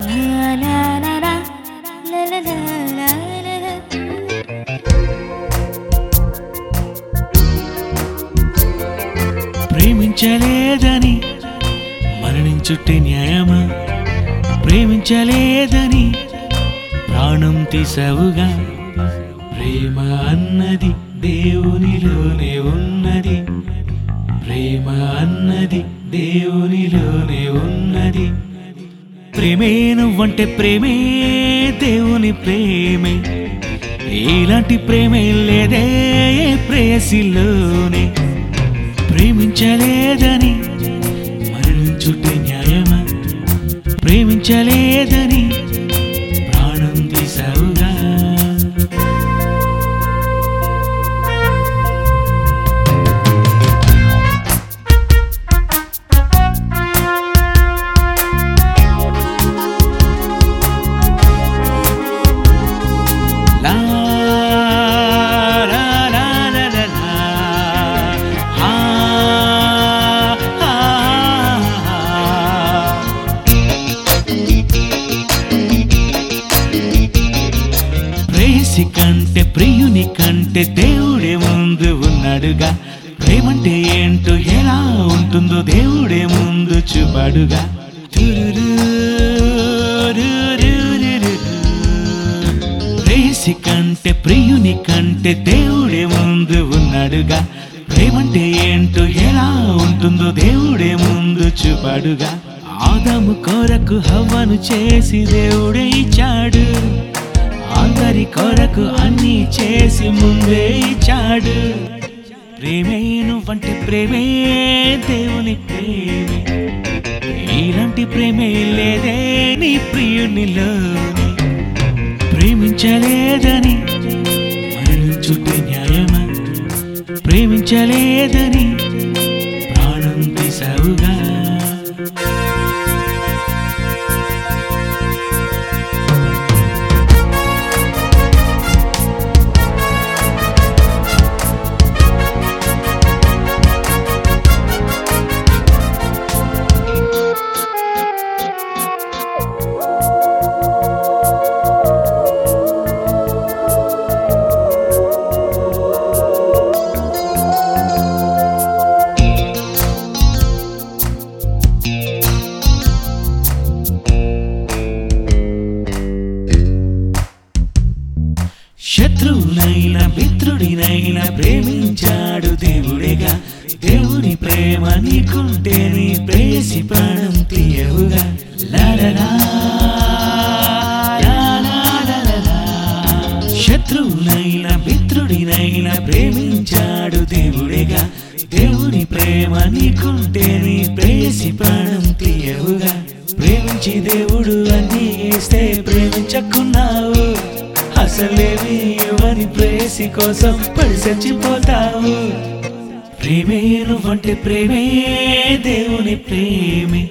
na na ప్రేమించలేదని మరణించుటే న్యాయమా? ప్రేమించలేదని ప్రాణం తీసవుగా? ప్రేమ అన్నది దేవునిలోనే ఉన్నది. ప్రేమ అన్నది దేవునిలోనే ఉన్నది. ప్రేమే నువ్వంటే ప్రేమే దేవుని ప్రేమే. ఇలాంటి ప్రేమే లేదే ప్రేయసిలోనే. ప్రేమించలేదని మరణించుటే న్యాయమా? ప్రేమించలేదని మనిషి కంటే ప్రియుని కంటే దేవుడే ముందు ఉన్నాడుగా. ప్రేమంటే ఏంటో ఎలా ఉంటుందో దేవుడే ముందు చూపాడుగా. ప్రేసి కంటే ప్రియుని కంటే దేవుడే ముందు ఉన్నాడుగా. ప్రేమంటే ఏంటో ఎలా ఉంటుందో దేవుడే ముందు చూపాడుగా. ఆదాము కొరకు హవ్వను చేసి దేవుడే ఇచ్చాడు. అందరి కొరకు అన్ని చేసి ముందే ఇచ్చాడు. ప్రేమే నువ్వంటే ప్రేమే దేవుని ప్రేమే. ఇలాంటి ప్రేమే లేదే నీ ప్రియునిలో. ప్రేమించలేదని మరణించుటే న్యాయమా? ప్రేమించలేదని ప్రాణం తీసావుగా? మిత్రుడినైనా ప్రేమించాడు దేవుడేగా. దేవుని ప్రేమ నీకుంటే నీ ప్రేసి ప్రాణం తీయవుగా. లాలలా, శత్రువునైనా మిత్రుడినైనా ప్రేమించాడు దేవుడేగా. దేవుని ప్రేమ నీకుంటే నీ ప్రేసి ప్రాణం తీయవుగా. ప్రేమించి దేవుడు అన్నీ ఇస్తే ప్రేమించకున్నావు. ఆశలేమి ఎవరి ప్రేసి కోసం పడి చచ్చిపోతావు. ప్రేమేరు నువ్వంటే ప్రేమే దేవుని ప్రేమే.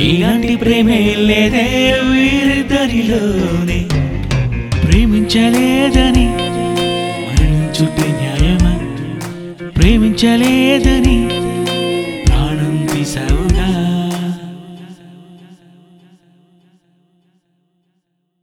ఇలాంటి ప్రేమే లేదే వీరిద్దరిలోనే. ప్రేమించలేదని చుట్టే న్యాయమా? ప్రేమించలేదని ప్రాణం తీసావుగా?